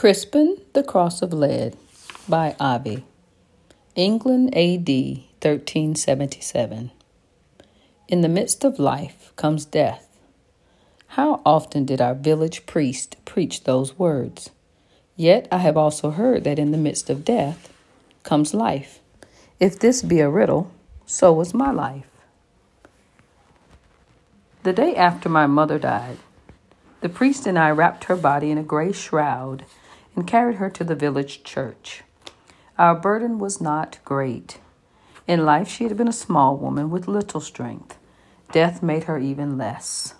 Crispin, the Cross of Lead by Avi. England AD 1377. In the midst of life comes death. How often did our village priest preach those words? Yet I have also heard that in the midst of death comes life. If this be a riddle, so was my life. The day after my mother died, the priest and I wrapped her body in a gray shroud and carried her to the village church. Our burden was not great. In life, she had been a small woman with little strength. Death made her even less.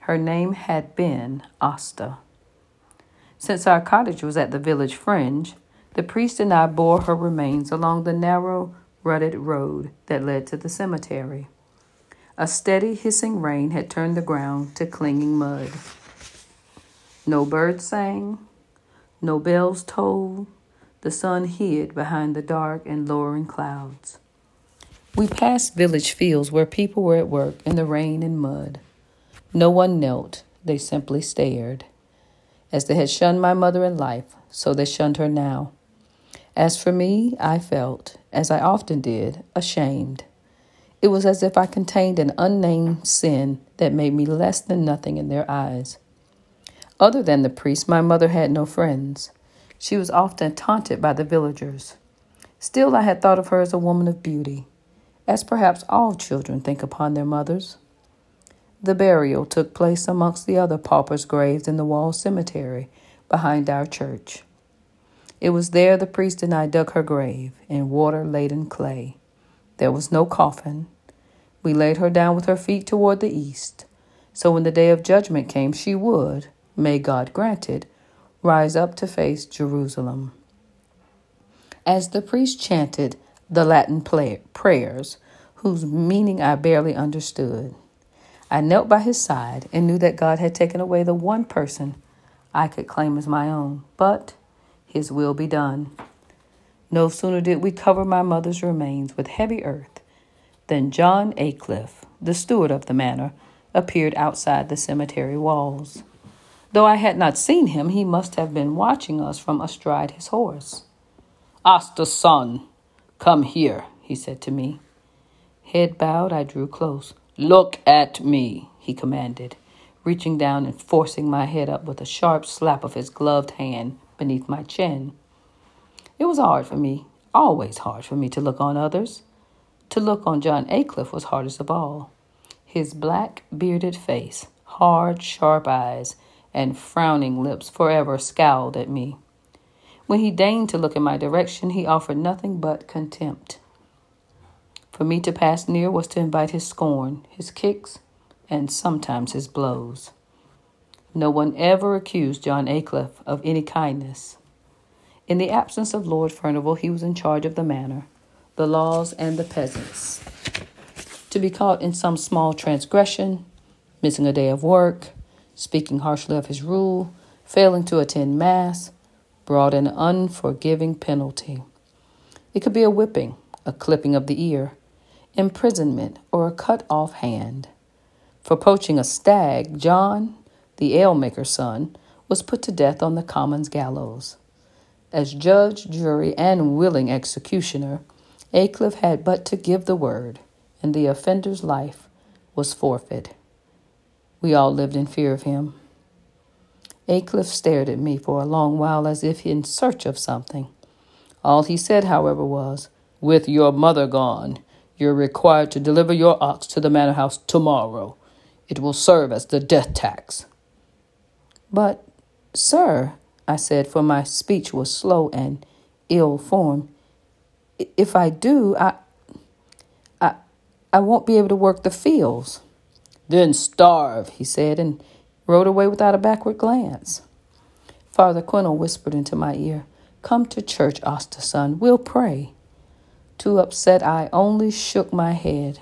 Her name had been Asta. Since our cottage was at the village fringe, the priest and I bore her remains along the narrow, rutted road that led to the cemetery. A steady, hissing rain had turned the ground to clinging mud. No birds sang, no bells tolled, the sun hid behind the dark and lowering clouds. We passed village fields where people were at work in the rain and mud. No one knelt, they simply stared. As they had shunned my mother in life, so they shunned her now. As for me, I felt, as I often did, ashamed. It was as if I contained an unnamed sin that made me less than nothing in their eyes. Other than the priest, my mother had no friends. She was often taunted by the villagers. Still, I had thought of her as a woman of beauty, as perhaps all children think upon their mothers. The burial took place amongst the other paupers' graves in the wall cemetery behind our church. It was there the priest and I dug her grave in water laden clay. There was no coffin. We laid her down with her feet toward the east, so when the day of judgment came, she would, may God grant it, rise up to face Jerusalem. As the priest chanted the Latin play- prayers, whose meaning I barely understood, I knelt by his side and knew that God had taken away the one person I could claim as my own. But his will be done. No sooner did we cover my mother's remains with heavy earth than John Aycliffe, the steward of the manor, appeared outside the cemetery walls. Though I had not seen him, he must have been watching us from astride his horse. Asta's son, come here, he said to me. Head bowed, I drew close. Look at me, he commanded, reaching down and forcing my head up with a sharp slap of his gloved hand beneath my chin. It was hard for me, always hard for me to look on others. To look on John Aycliffe was hardest of all. His black, bearded face, hard, sharp eyes, and frowning lips forever scowled at me. When he deigned to look in my direction, he offered nothing but contempt. For me to pass near was to invite his scorn, his kicks, and sometimes his blows. No one ever accused John Aycliffe of any kindness. In the absence of Lord Furnival, he was in charge of the manor, the laws, and the peasants. To be caught in some small transgression, missing a day of work, speaking harshly of his rule, failing to attend Mass, brought an unforgiving penalty. It could be a whipping, a clipping of the ear, imprisonment, or a cut off hand. For poaching a stag, John, the alemaker's son, was put to death on the commons gallows. As judge, jury, and willing executioner, Aycliffe had but to give the word, and the offender's life was forfeit. We all lived in fear of him. Aycliffe stared at me for a long while as if in search of something. All he said, however, was, With your mother gone, you're required to deliver your ox to the manor house tomorrow. It will serve as the death tax. But, sir, I said, for my speech was slow and ill formed, if I do, I, I, I won't be able to work the fields. Then starve, he said, and rode away without a backward glance. Father Quinel whispered into my ear, Come to church, Asta, son. We'll pray. Too upset, I only shook my head.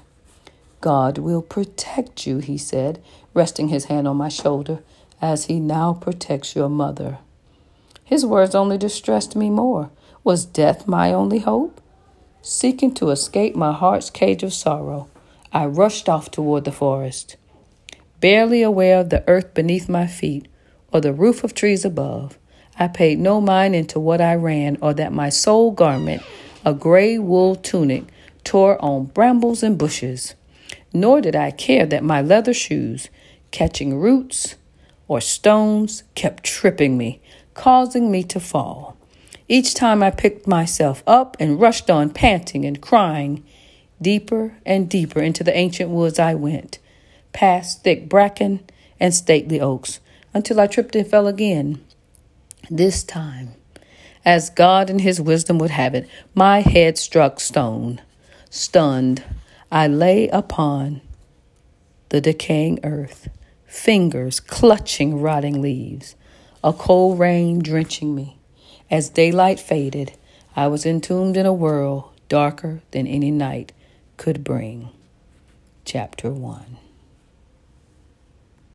God will protect you, he said, resting his hand on my shoulder, as he now protects your mother. His words only distressed me more. Was death my only hope? Seeking to escape my heart's cage of sorrow, I rushed off toward the forest. Barely aware of the earth beneath my feet or the roof of trees above, I paid no mind into what I ran, or that my sole garment, a gray wool tunic, tore on brambles and bushes. Nor did I care that my leather shoes, catching roots or stones, kept tripping me, causing me to fall. Each time I picked myself up and rushed on, panting and crying. Deeper and deeper into the ancient woods I went, past thick bracken and stately oaks, until I tripped and fell again. This time, as God in His wisdom would have it, my head struck stone. Stunned, I lay upon the decaying earth, fingers clutching rotting leaves, a cold rain drenching me. As daylight faded, I was entombed in a world darker than any night could bring. Chapter 1